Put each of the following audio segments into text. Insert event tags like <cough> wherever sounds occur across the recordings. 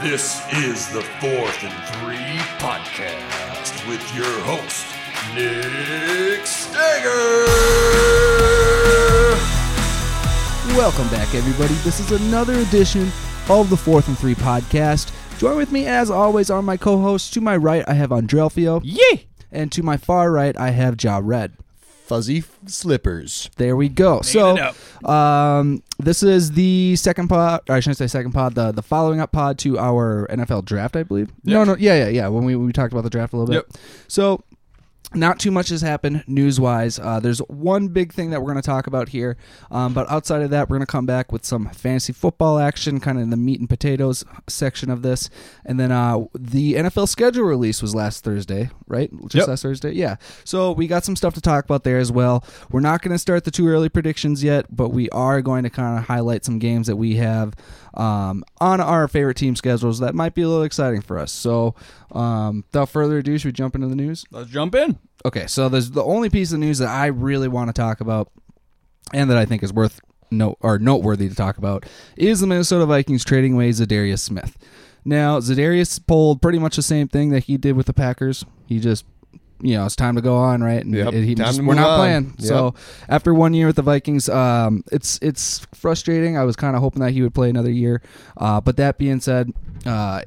This is the Fourth and Three podcast with your host, Nick Stager. Welcome back, everybody. This is another edition of the Fourth and Three podcast. Join with me, as always, are my co-hosts. To my right, I have Andrelfio, Yeah. and to my far right, I have Jared. Fuzzy f- slippers. There we go. So, um, this is the second pod. Or I shouldn't say second pod. The the following up pod to our NFL draft, I believe. No, no, yeah, yeah, yeah. When we when we talked about the draft a little bit. Yep. So, not too much has happened news wise. Uh, there's one big thing that we're going to talk about here, um, but outside of that, we're going to come back with some fantasy football action, kind of in the meat and potatoes section of this, and then uh, the NFL schedule release was last Thursday, right? Just Yep. last Thursday, yeah. So we got some stuff to talk about there as well. We're not going to start the too early predictions yet, but we are going to kind of highlight some games that we have um, on our favorite team schedules that might be a little exciting for us. So, um, without further ado, should we jump into the news? Let's jump in. Okay, so there's the only piece of news that I really want to talk about, and that I think is worth note or noteworthy to talk about, is the Minnesota Vikings trading away Zadarius Smith. Now, Zadarius pulled pretty much the same thing that he did with the Packers. He just, you know, it's time to go on, right? And Yep, he just- we're not on. playing. So after one year with the Vikings, um, it's it's frustrating. I was kind of hoping that he would play another year, uh, but that being said, uh,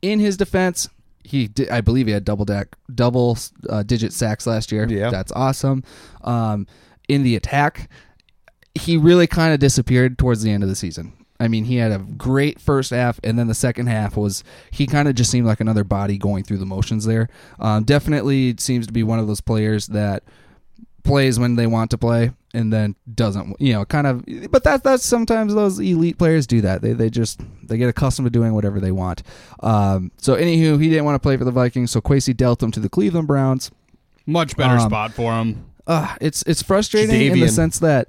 in his defense, he did, I believe he had double deck double uh, digit sacks last year. Yeah. that's awesome. Um, in the attack, he really kind of disappeared towards the end of the season. I mean, he had a great first half, and then the second half was he kind of just seemed like another body going through the motions there. Um, definitely seems to be one of those players that plays when they want to play and then doesn't you know kind of but that that's sometimes those elite players do that they they just they get accustomed to doing whatever they want um so anywho he didn't want to play for the vikings so Kwesi dealt him to the cleveland browns Much better Um, spot for him. uh it's it's frustrating in the sense that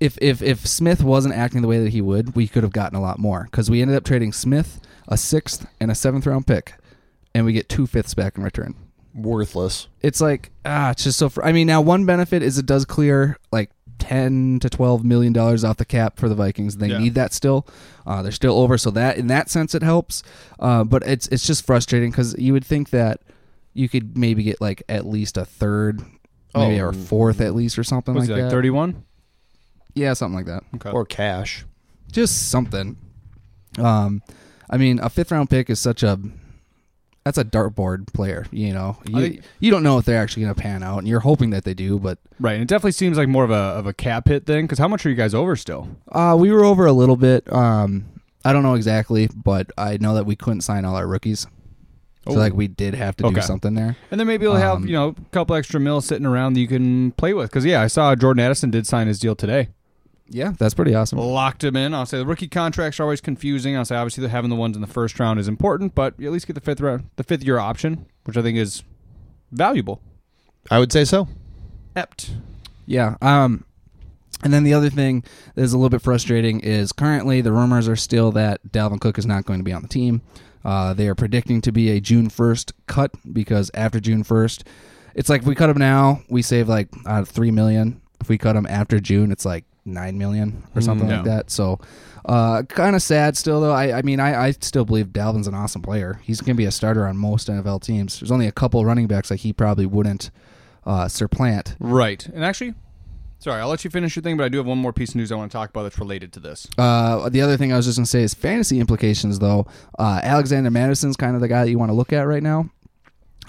if if if smith wasn't acting the way that he would we could have gotten a lot more because we ended up trading smith a sixth and a seventh round pick and we get two fifths back in return Worthless. it's like ah, it's just so. Fr- I mean, now one benefit is it does clear like ten to twelve million dollars off the cap for the Vikings. They Yeah. need that still. Uh, they're still over, so that in that sense it helps. Uh, but it's it's just frustrating because you would think that you could maybe get like at least a third, maybe Oh. or fourth at least or something like like that. 31? Yeah, something like that. Okay. Or cash. Just something. Um, I mean, a fifth round pick is such a that's a dartboard player. You know, you, think- you don't know if they're actually going to pan out, and you're hoping that they do, but. right. And it definitely seems like more of a of a cap hit thing. Because how much are you guys over still? Uh, we were over a little bit. Um, I don't know exactly, but I know that we couldn't sign all our rookies. So Oh. like we did have to do something there. And then maybe you'll have Um, you know a couple extra mils sitting around that you can play with. Because yeah, I saw Jordan Addison did sign his deal today. Yeah, that's pretty awesome. Locked him in. I'll say the rookie contracts are always confusing. I'll say obviously having the ones in the first round is important, but you at least get the fifth round, the fifth year option, which I think is valuable. I would say so. Ept. Yeah. Um, and then the other thing that is a little bit frustrating is currently the rumors are still that Dalvin Cook is not going to be on the team. Uh, they are predicting to be a June first cut because after June first, it's like if we cut him now, we save like uh, three million. If we cut him after June, it's like nine million or something Mm, like that. So, uh, kind of sad still though. I, I mean, I, I still believe Dalvin's an awesome player. He's going to be a starter on most NFL teams. There's only a couple running backs that he probably wouldn't uh, supplant. Right. And actually, sorry, I'll let you finish your thing, but I do have one more piece of news I want to talk about that's related to this. Uh, the other thing I was just gonna say is fantasy implications, though. Uh, Alexander Mattison's kind of the guy that you want to look at right now.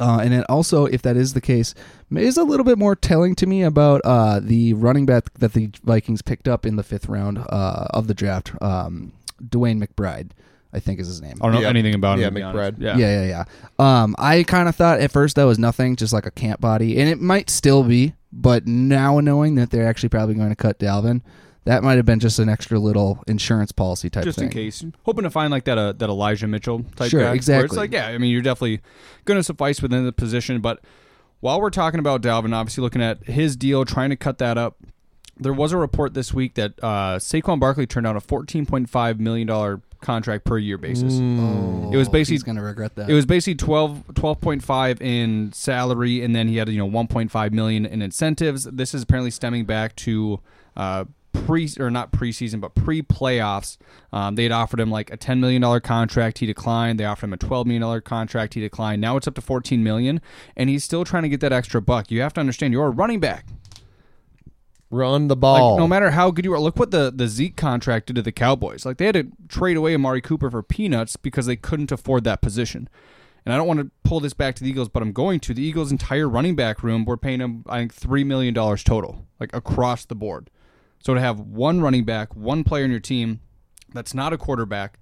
Uh, and then also, if that is the case, is a little bit more telling to me about uh, the running back that the Vikings picked up in the fifth round uh, of the draft, um, DeWayne McBride, I think is his name. I don't know Yeah. anything about Yeah, him. Yeah. McBride. Yeah. Yeah, yeah, yeah. Um, I kind of thought at first that was nothing, just like a camp body, and it might still be. But now knowing that they're actually probably going to cut Dalvin, that might have been just an extra little insurance policy type thing. Just thing. in case, hoping to find like that uh, that Elijah Mitchell type Sure, guy. where exactly. It's like, yeah, I mean, you're definitely going to suffice within the position. But while we're talking about Dalvin, obviously looking at his deal, trying to cut that up, there was a report this week that uh, Saquon Barkley turned out a 14.5 million dollar contract per year basis. Oh, It was basically- he's gonna regret that. It was basically 12 12.5 in salary and then he had you know 1.5 million in incentives. This is apparently stemming back to uh, pre or not preseason, but pre playoffs. Um, they had offered him like a ten million dollar contract. He declined. They offered him a twelve million dollar contract. He declined. Now it's up to fourteen million, and he's still trying to get that extra buck. You have to understand, you're a running back. Run the Like, ball. no matter how good you are, look what the the Zeke contract did to the Cowboys. Like they had to trade away Amari Cooper for peanuts because they couldn't afford that position. And I don't want to pull this back to the Eagles, but I'm going to. The Eagles' entire running back room, we're paying them, I think, three million dollars total, like across the board. So to have one running back, one player in your team that's not a quarterback,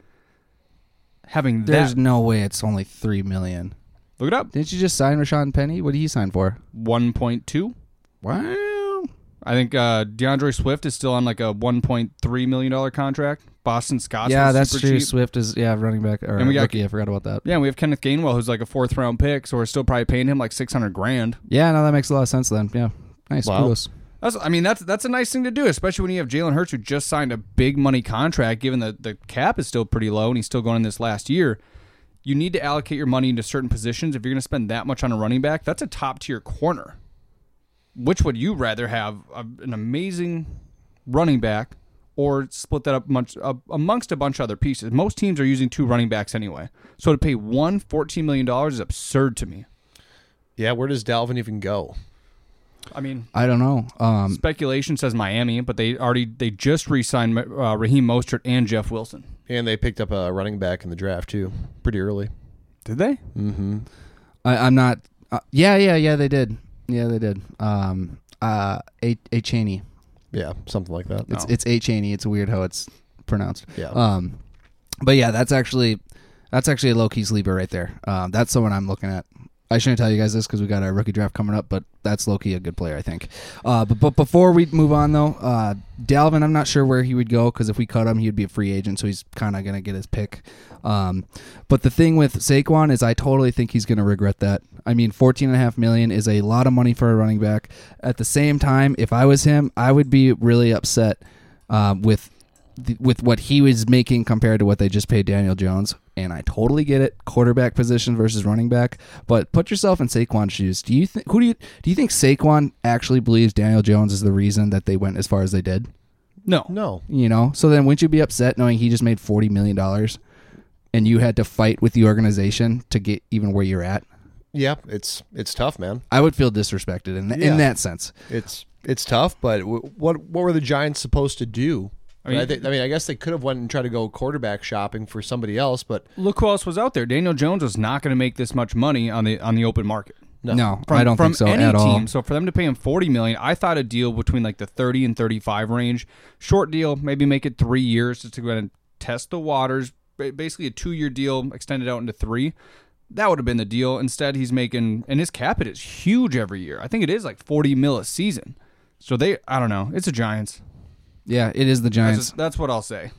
having There's that, no way it's only three million. look it up, Didn't you just sign Rashaad Penny? What did he sign for? one point two. Wow. I think uh, D'Andre Swift is still on like a one point three million dollar contract. Boston Scott, yeah, that's true. cheap. Swift is yeah running back or And we got- rookie. I forgot about that. Yeah, we have Kenneth Gainwell, who's like a fourth round pick, so we're still probably paying him like six hundred grand. Yeah, no, that makes a lot of sense then. Yeah, nice. Wow. Kudos. That's, I mean, that's that's a nice thing to do, especially when you have Jalen Hurts, who just signed a big money contract. Given that the cap is still pretty low and he's still going in this last year, you need to allocate your money into certain positions. If you're going to spend that much on a running back, that's a top tier corner. Which would you rather have a, an amazing running back or split that up much, uh, amongst a bunch of other pieces? Most teams are using two running backs anyway, so to pay one $14 million is absurd to me. yeah, where does Dalvin even go? I mean, I don't know. Um, Speculation says Miami, but they already they just re-signed uh, Raheem Mostert and Jeff Wilson. And they picked up a running back in the draft too, pretty early. Did they? Mm-hmm. I, I'm not. Uh, yeah, yeah, yeah. They did. Yeah, they did. Um, uh, a a Cheney. Yeah, something like that. It's No. it's a Cheney. It's weird how it's pronounced. Yeah. Um, but yeah, that's actually that's actually a low key sleeper right there. Um, that's someone I'm looking at. I shouldn't tell you guys this because we got our rookie draft coming up, but that's Loki, a good player, I think. Uh, but but before we move on though, uh, Dalvin, I'm not sure where he would go because if we cut him, he'd be a free agent, so he's kind of gonna get his pick. Um, but the thing with Saquon is, I totally think he's gonna regret that. I mean, 14 and a half million is a lot of money for a running back. At the same time, if I was him, I would be really upset um, with the, with what he was making compared to what they just paid Daniel Jones. And I totally get it, quarterback position versus running back. But put yourself in Saquon's shoes. Do you think who do you do you think Saquon actually believes Daniel Jones is the reason that they went as far as they did? No. no. You know, so then wouldn't you be upset knowing he just made forty million dollars, and you had to fight with the organization to get even where you're at? Yeah, it's it's tough, man. I would feel disrespected in th- Yeah. in that sense. It's it's tough, but w- what what were the Giants supposed to do? I I mean, mean- I, think, I mean, I guess they could have went and tried to go quarterback shopping for somebody else, but Look who else was out there. Daniel Jones was not going to make this much money on the on the open market. No, From, I don't from think so any at all. team. So for them to pay him forty million, I thought a deal between like the thirty and thirty-five range, short deal, maybe make it three years just to go ahead and test the waters. Basically, a two-year deal extended out into three. That would have been the deal. Instead, he's making and his cap it is huge every year. I think it is like forty mil a season. So they, I don't know. It's a Giants. Yeah, it is the That's, Giants. just- that's what I'll say.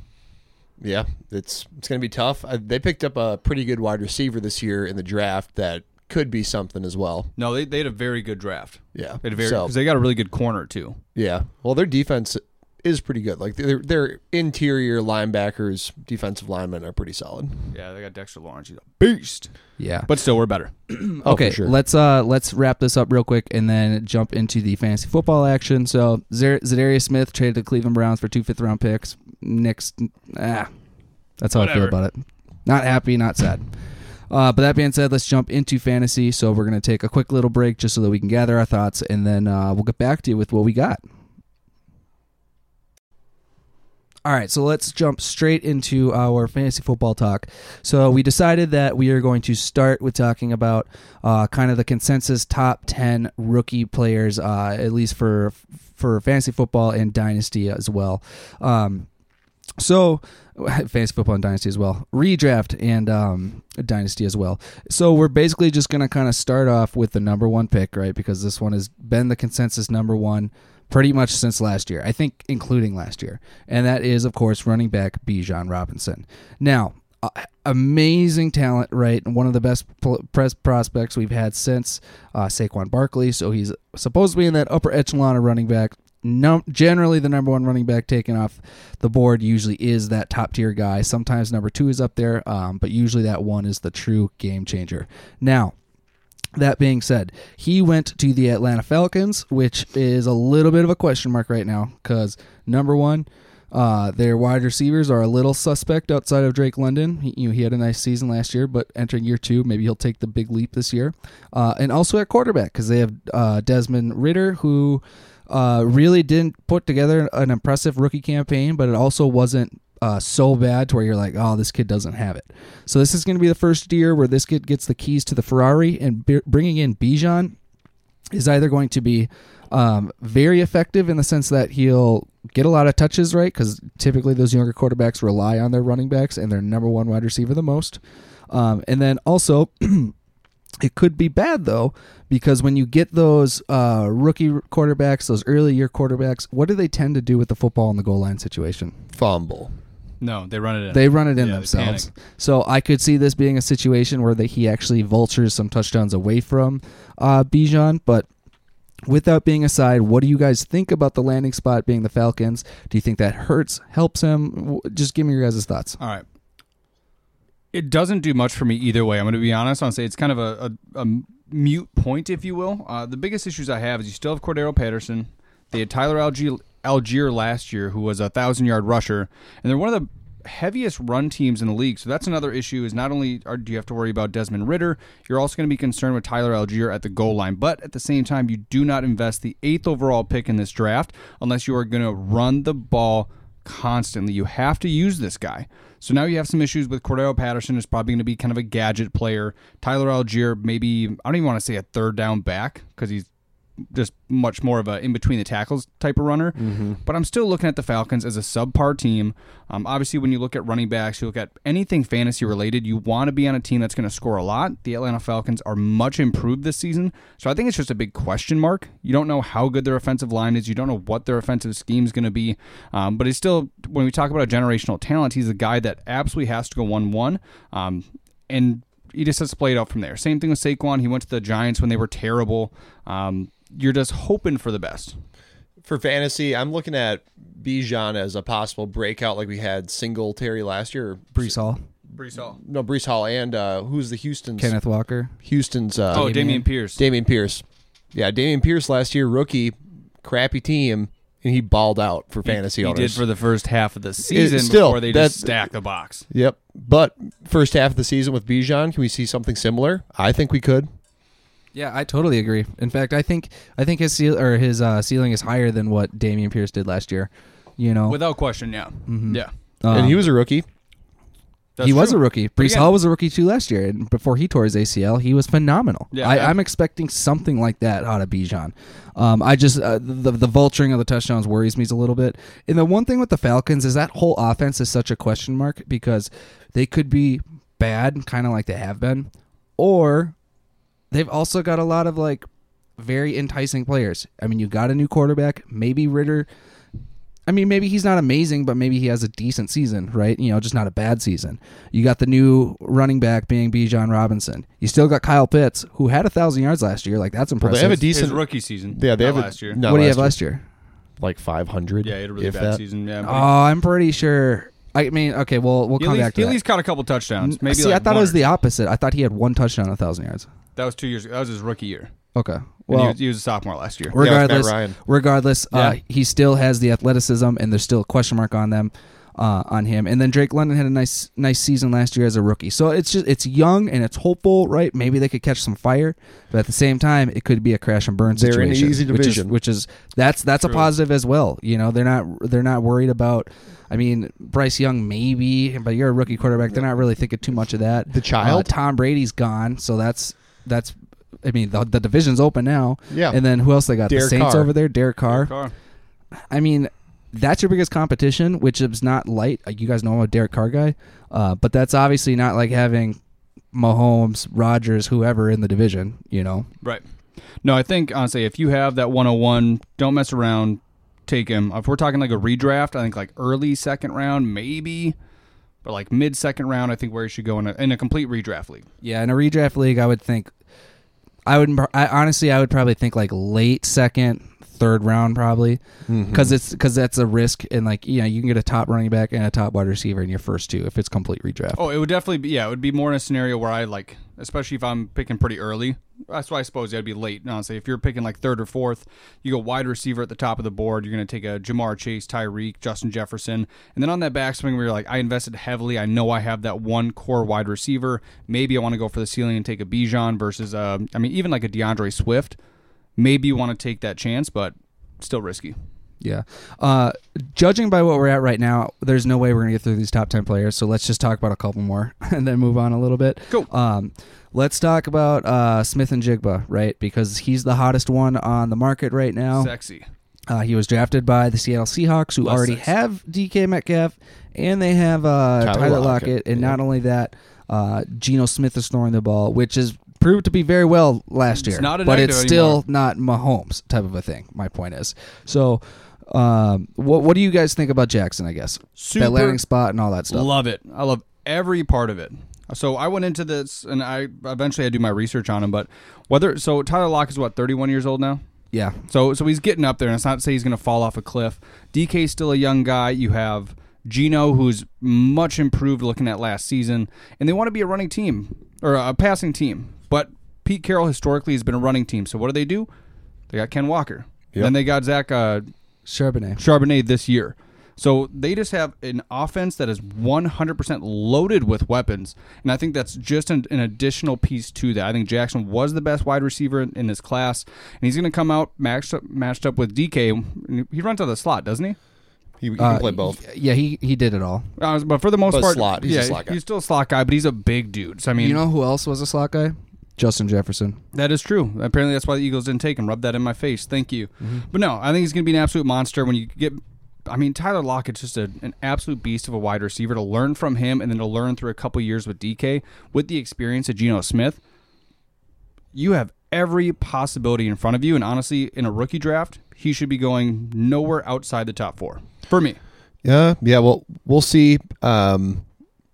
yeah, it's it's going to be tough. Uh, they picked up a pretty good wide receiver this year in the draft that could be something as well. No, they, they had a very good draft. Yeah, They had a very so because they got a really good corner too. yeah. Well, their defense is pretty good. Like their their interior linebackers, defensive linemen are pretty solid. Yeah, they got Dexter Lawrence. He's a beast. yeah. But still, we're better. <clears throat> Oh, okay, for sure. let's uh let's wrap this up real quick and then jump into the fantasy football action. So Zer- Zadarius Smith traded to Cleveland Browns for two fifth round picks. Next, ah, that's how I feel about it. Not happy, not sad. Uh, but that being said, let's jump into fantasy. So we're gonna take a quick little break just so that we can gather our thoughts, and then uh, we'll get back to you with what we got. All right, so let's jump straight into our fantasy football talk. So we decided that we are going to start with talking about uh, kind of the consensus top ten rookie players, uh, at least for for fantasy football and dynasty as well. Um, so <laughs> fantasy football and dynasty as well, redraft and um, dynasty as well. So we're basically just gonna kind of start off with the number one pick, right? Because this one has been the consensus number one pretty much since last year. I think including last year, and that is of course running back Bijan Robinson. Now. Uh, amazing talent, right? One of the best press prospects we've had since uh, Saquon Barkley. So he's supposed to be in that upper echelon of running back. No, generally the number one running back taken off the board usually is that top tier guy. Sometimes number two is up there, um, but usually that one is the true game changer. Now, That being said, he went to the Atlanta Falcons, which is a little bit of a question mark right now because number one, uh, their wide receivers are a little suspect outside of Drake London. He, you know, he had a nice season last year, but entering year two, maybe he'll take the big leap this year. Uh, and also at quarterback because they have uh, Desmond Ridder, who uh, really didn't put together an impressive rookie campaign, but it also wasn't uh, so bad to where you're like, oh, this kid doesn't have it. So this is going to be the first year where this kid gets the keys to the Ferrari, and b- bringing in Bijan is either going to be um, very effective in the sense that he'll get a lot of touches, right? Because typically those younger quarterbacks rely on their running backs and their number one wide receiver the most. Um, and then also, <clears throat> it could be bad though, because when you get those uh, rookie quarterbacks, those early year quarterbacks, what do they tend to do with the football on the goal line situation? Fumble. No, they run it in. They run it in Yeah, themselves. So I could see this being a situation where they, he actually vultures some touchdowns away from uh, Bijan. But without being aside, what do you guys think about the landing spot being the Falcons? Do you think that hurts, helps him? Just give me your guys' thoughts. All right. It doesn't do much for me either way. I'm going to be honest. I'll say it's kind of a, a, a mute point, if you will. Uh, the biggest issues I have is you still have Cordarrelle Patterson. They had Tyler Allgeier, Allgeier last year, who was a thousand yard rusher, and they're one of the heaviest run teams in the league. So that's another issue. Is not only are, do you have to worry about Desmond Ridder, you're also going to be concerned with Tyler Allgeier at the goal line. But at the same time, you do not invest the eighth overall pick in this draft unless you are going to run the ball constantly. You have to use this guy. So now you have some issues with Cordarrelle Patterson is probably going to be kind of a gadget player. Tyler Allgeier, maybe I don't even want to say a third down back because he's just much more of a in between the tackles type of runner. But I'm still looking at the Falcons as a subpar team. Um, obviously, when you look at running backs, you look at anything fantasy related, you want to be on a team that's going to score a lot. The Atlanta Falcons are much improved this season. So I think it's just a big question mark. You don't know how good their offensive line is. You don't know what their offensive scheme is going to be. Um, but he's still, when we talk about a generational talent, he's a guy that absolutely has to go 1 1. Um, and he just has to play it out from there. Same thing with Saquon. He went to the Giants when they were terrible. Um, you're just hoping for the best. For fantasy, I'm looking at Bijan as a possible breakout, like we had Singletary last year. Breece Hall, Breece Hall. No, Breece Hall and uh, who's the Houston's Kenneth Walker. Houston's uh, Oh, Dameon. Dameon Pierce. Dameon Pierce. Yeah, Dameon Pierce last year, rookie, crappy team, and he balled out for fantasy he owners. did for the first half of the season it, still, before they that's- just stacked the box. Yep. But first half of the season with Bijan, can we see something similar? I think we could. Yeah, I totally agree. In fact, I think I think his seal or his uh, ceiling is higher than what Dameon Pierce did last year. You know, Without question, yeah. Yeah. Um, and he was a rookie. That's he was a rookie. But Breece Hall was a rookie too last year, and before he tore his ACL, he was phenomenal. Yeah, I, yeah. I'm expecting something like that out of Bijan. Um, I just uh, the the vulturing of the touchdowns worries me a little bit. And the one thing with the Falcons is that whole offense is such a question mark because they could be bad, kind of like they have been, or they've also got a lot of like very enticing players. I mean, you got a new quarterback, maybe Ridder. I mean, maybe he's not amazing, but maybe he has a decent season, right? You know, just not a bad season. You got the new running back being Bijan Robinson. You still got Kyle Pitts, who had a thousand yards last year. Like that's Well, impressive. they have a His decent. rookie season. Yeah, they Not have a, last year. not what do you have year. last year? Like 500. Yeah, he had a really if bad that. season. Yeah, Oh, I'm pretty sure. I mean, okay, well, we'll come at back least, to he at that. least caught a couple touchdowns. Maybe See, like I thought it was or the opposite. I thought he had one touchdown, a thousand yards. That was two years. Ago. That was his rookie year. Okay, And well, he, was, he was a sophomore last year. with Matt regardless, Ryan. regardless, uh, Yeah. he still has the athleticism, and there's still a question mark on them, uh, on him. And then Drake London had a nice, nice season last year as a rookie. So it's just it's young and it's hopeful, right? Maybe they could catch some fire, but at the same time, it could be a crash and burn They're in situation. an easy which is- division. which is, that's that's a positive as well. You know, they're not they're not worried about. I mean, Bryce Young maybe, but you're a rookie quarterback. They're not really thinking too much of that. The child? Uh, Tom Brady's gone, so that's that's. I mean, the, the division's open now. Yeah. And then who else they got? the Saints Carr. over there, Derek Carr. Carr. I mean, that's your biggest competition, which is not light. You guys know I'm a Derek Carr guy, uh, but that's obviously not like having Mahomes, Rodgers, whoever in the division. You know, Right. No, I think honestly, if you have that 101, don't mess around. Take him. If we're talking like a redraft, I think like early second round, maybe, but like mid second round, I think where he should go in a, in a complete redraft league. yeah. In a redraft league, I would think, I would, I honestly, I would probably think like late second, third round, probably, Mm-hmm. because it's because that's a risk, and like you know, you can get a top running back and a top wide receiver in your first two if it's complete redraft. Oh, it would definitely be. Yeah, it would be more in a scenario where I like especially if I'm picking pretty early. That's why I suppose that'd be late. Honestly, if you're picking like third or fourth, you go wide receiver at the top of the board. You're going to take a Ja'Marr Chase, Tyreek, Justin Jefferson, and then on that backswing where you're like, I invested heavily. I know I have that one core wide receiver. Maybe I want to go for the ceiling and take a Bijan versus, uh, I mean, even like a D'Andre Swift. Maybe you want to take that chance, but still risky. Yeah. Uh, judging by what we're at right now, there's no way we're gonna get through these top ten players. So let's just talk about a couple more <laughs> and then move on a little bit. Cool. Um, let's talk about uh, Smith-Njigba, right? Because he's the hottest one on the market right now. Sexy. Uh, he was drafted by the Seattle Seahawks, who Less already sexy. have DK Metcalf and they have uh, Tyler Tyler, Lockett. Lockett, And yeah. not only that, uh, Geno Smith is throwing the ball, which is proved to be very well last It's year. not a but it's still not Mahomes type of a thing. My point is. So, um, what what do you guys think about Jaxon? I guess Super that landing spot and all that stuff. Love it. I love every part of it. So I went into this, and I eventually I do my research on him. But whether so Tyler Lock is what 31 years old now. yeah, So so he's getting up there, and it's not to say he's going to fall off a cliff. DK's still a young guy. You have Geno, who's much improved looking at last season, and they want to be a running team or a passing team. But Pete Carroll historically has been a running team. So what do they do? They got Ken Walker. Yep. Then they got Zach uh, Charbonnet. Charbonnet this year. So they just have an offense that is 100% loaded with weapons. And I think that's just an, an additional piece to that. I think Jaxon was the best wide receiver in, in this class. And he's going to come out matched up, matched up with DK. He runs out of the slot, doesn't he? He, he Uh, can play both. Yeah, he he did it all. Uh, but for the most But part, slot. He's a yeah, slot guy. he's still a slot guy, but he's a big dude. So I mean, you know who else was a slot guy? Justin Jefferson. That is true. Apparently, that's why the Eagles didn't take him. Rub that in my face. Thank you. Mm-hmm. But no, I think he's going to be an absolute monster when you get. I mean, Tyler Lockett's just a, an absolute beast of a wide receiver. To learn from him and then to learn through a couple years with DK with the experience of Geno Smith, you have every possibility in front of you. And honestly, in a rookie draft, he should be going nowhere outside the top four for me. Yeah, yeah. Well, we'll see. Um,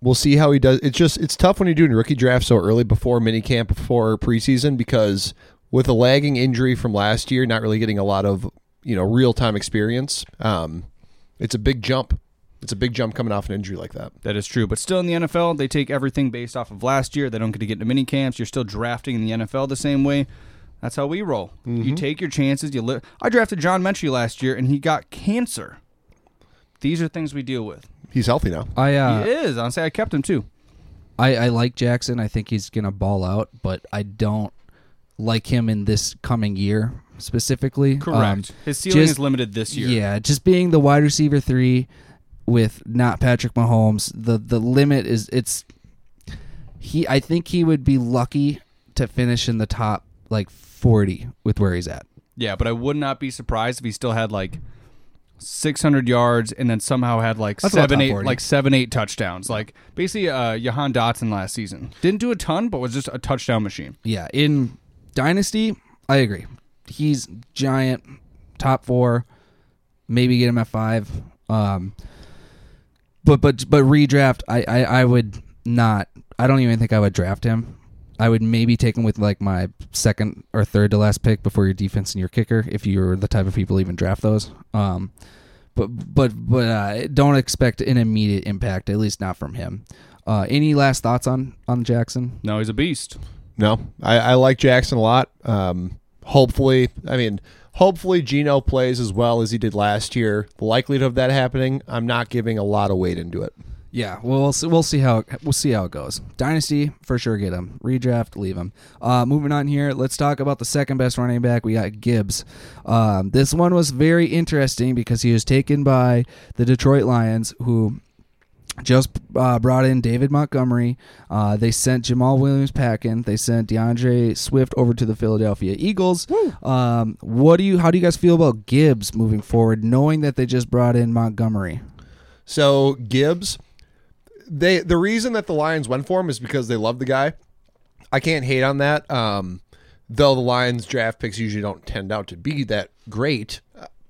we'll see how he does. It's just it's tough when you're doing rookie draft so early before minicamp, before preseason, because with a lagging injury from last year, not really getting a lot of you know real time experience. Um, it's a big jump. It's a big jump coming off an injury like that. That is true. But still in the NFL, they take everything based off of last year. They don't get to get into mini camps. You're still drafting in the NFL the same way. That's how we roll. You take your chances. You I drafted John Metchie last year, and he got cancer. These are things we deal with. He's healthy now. I uh, he is. Honestly, I kept him too. I, I like Jaxon. I think he's gonna ball out, but I don't like him in this coming year specifically. Um, His ceiling just- is limited this year. Yeah, just being the wide receiver three with not Patrick Mahomes, the the limit is it's he. I think he would be lucky to finish in the top like forty with where he's at. Yeah, but I would not be surprised if he still had like 600 yards and then somehow had like That's seven, eight, 40. like seven, eight touchdowns. Like basically, uh, Jahan Dotson last season didn't do a ton, but was just a touchdown machine. Yeah, in Dynasty, I agree. He's giant, top four, maybe get him at five. Um, but but but redraft, I, I I would not. I don't even think I would draft him. I would maybe take him with like my second or third to last pick before your defense and your kicker, if you're the type of people even draft those. Um, but but but uh, don't expect an immediate impact, at least not from him. Uh, any last thoughts on on Jaxon? No, he's a beast. No, I, I like Jaxon a lot. Um, hopefully, I mean, hopefully Geno plays as well as he did last year. The likelihood of that happening, I'm not giving a lot of weight into it. Yeah, well, we'll see, we'll see how we'll see how it goes. Dynasty for sure, get him. Redraft, leave him. Uh, moving on here, let's talk about the second best running back. We got Gibbs. Um, this one was very interesting because he was taken by the Detroit Lions, who just uh, brought in David Montgomery. Uh, they sent Jamaal Williams packing. They sent D'Andre Swift over to the Philadelphia Eagles. Um, what do you? How do you guys feel about Gibbs moving forward, knowing that they just brought in Montgomery? So Gibbs, they the reason that the Lions went for him is because they love the guy. I can't hate on that. Um, though the Lions draft picks usually don't tend out to be that great,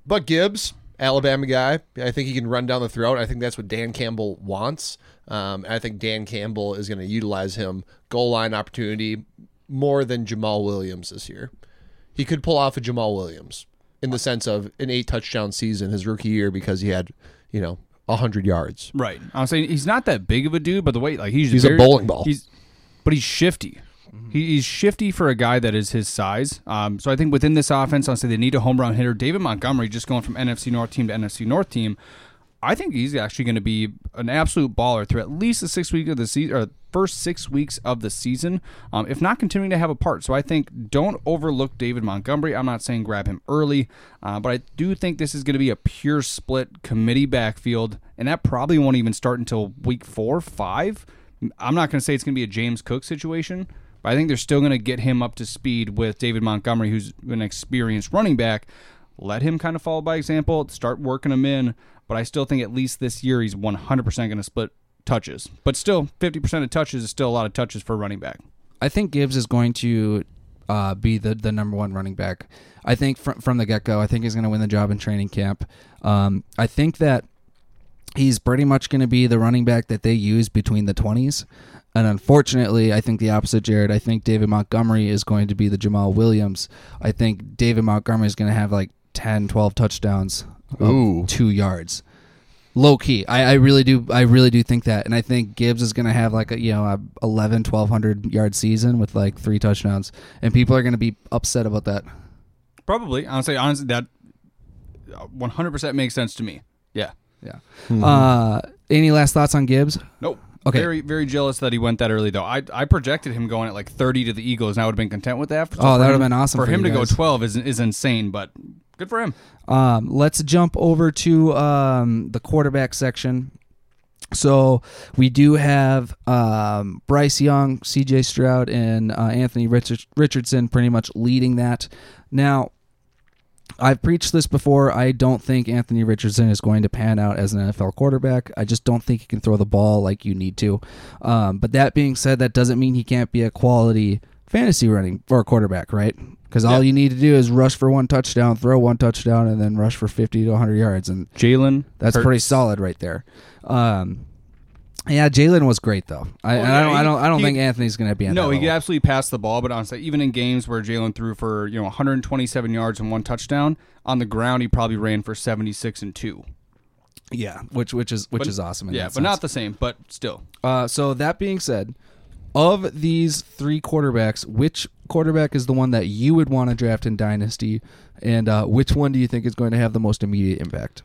but Gibbs, Alabama guy, I think he can run down the throat. I think that's what Dan Campbell wants. Um, I think Dan Campbell is going to utilize him goal line opportunity more than Jamaal Williams this year. He could pull off a Jamaal Williams in the sense of an eight touchdown season his rookie year because he had, you know, hundred yards. Right. I'm saying he's not that big of a dude, but the way like he's He's a bowling ball. He's but he's shifty. He, he's shifty for a guy that is his size. Um, so I think within this offense, I'll say they need a home run hitter. David Montgomery just going from NFC North team to NFC North team. I think he's actually going to be an absolute baller through at least the six week of the season, or first six weeks of the season, um, if not continuing to have a part. So I think don't overlook David Montgomery. I'm not saying grab him early, uh, but I do think this is going to be a pure split committee backfield, and that probably won't even start until week four, five. I'm not going to say it's going to be a James Cook situation, but I think they're still going to get him up to speed with David Montgomery, who's an experienced running back. Let him kind of follow by example, start working him in. But I still think at least this year he's 100% going to split touches. But still, 50% of touches is still a lot of touches for running back. I think Gibbs is going to uh, be the, the number one running back. I think from, from the get go, I think he's going to win the job in training camp. Um, I think that he's pretty much going to be the running back that they use between the 20s. And unfortunately, I think the opposite, Jared. I think David Montgomery is going to be the Jamaal Williams. I think David Montgomery is going to have like 10, 12 touchdowns Ooh. two yards. Low key. I, I really do I really do think that. And I think Gibbs is gonna have like a you know a 11, 1200 yard season with like three touchdowns. And people are gonna be upset about that. Probably. Honestly, honestly, that 100% makes sense to me. Yeah. Yeah. Uh any last thoughts on Gibbs? Nope. Okay. Very, very jealous that he went that early, though. I, I projected him going at like 30 to the Eagles, and I would have been content with that. So Oh, that would've been awesome For for him you to go 12 is, is insane, but good for him. Um, let's jump over to um, the quarterback section. So we do have um, Bryce Young, C.J. Stroud, and uh, Anthony Richard- Richardson pretty much leading that. Now, I've preached this before. I don't think Anthony Richardson is going to pan out as an NFL quarterback. I just don't think he can throw the ball like you need to. Um, but that being said, that doesn't mean he can't be a quality fantasy running or quarterback, right? Because all you need to do is rush for one touchdown, throw one touchdown, and then rush for 50 to 100 yards. And Jalen. that's Hurts. pretty solid right there. Um, yeah, Jalen was great though. I, and yeah, I don't, I don't, I don't he- think Anthony's going to be on No, he could absolutely pass the ball, but honestly, even in games where Jalen threw for you know 127 yards and one touchdown on the ground, he probably ran for 76 and two. Yeah, which which is which But- is awesome. Yeah, but not the same, but still. Uh, so that being said, of these three quarterbacks, which quarterback is the one that you would want to draft in Dynasty, and uh, which one do you think is going to have the most immediate impact?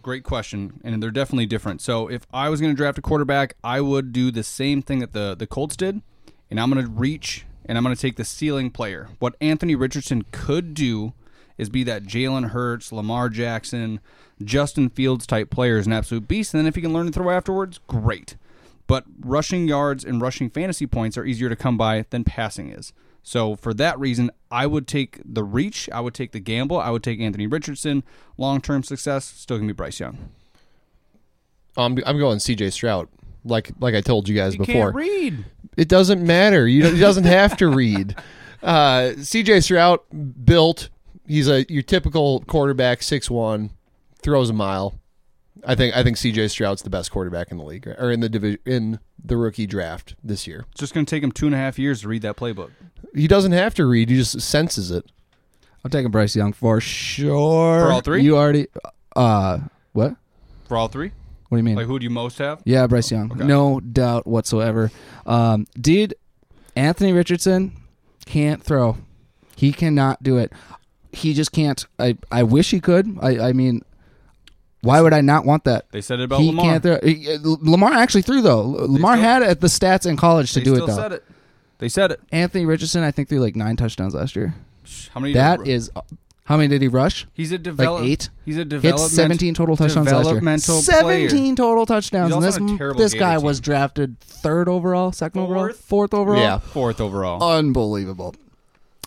Great question, and they're definitely different. So if I was going to draft a quarterback, I would do the same thing that the the Colts did, and I'm going to reach and I'm going to take the ceiling player. What Anthony Richardson could do is be that Jalen Hurts, Lamar Jackson, Justin Fields type player is an absolute beast. And then if he can learn to throw afterwards, great. But rushing yards and rushing fantasy points are easier to come by than passing is. So for that reason, I would take the reach, I would take the gamble, I would take Anthony Richardson. Long term success, still gonna be Bryce Young. I'm I'm going C.J. Stroud. Like like I told you guys before. can't read. It doesn't matter. You he doesn't have to read. <laughs> Uh, C.J. Stroud built. He's a your typical quarterback, six one, throws a mile. I think I think C.J. Stroud's the best quarterback in the league or in the division in the rookie draft this year. It's just gonna take him two and a half years to read that playbook. He doesn't have to read. He just senses it. I'm taking Bryce Young for sure. For all three? You already. Uh, what? For all three? What do you mean? Like who do you most have? Yeah, Bryce Young. Okay. No doubt whatsoever. Um, dude, Anthony Richardson can't throw. He cannot do it. He just can't. I, I wish he could. I, I mean, why would I not want that? They said it about he Lamar. can't throw. uh, Lamar actually threw though. Lamar still- had it at the stats in college to do it though. said it. They said it. Anthony Richardson, I think threw like nine touchdowns last year. How many? That is, how many did he rush? He's a develop. eight? He's a development. 17 total touchdowns last year. player. 17 total touchdowns. And this, on a terrible this guy team. was drafted third overall, second overall, Fourth? fourth overall. Yeah. Fourth overall. Unbelievable.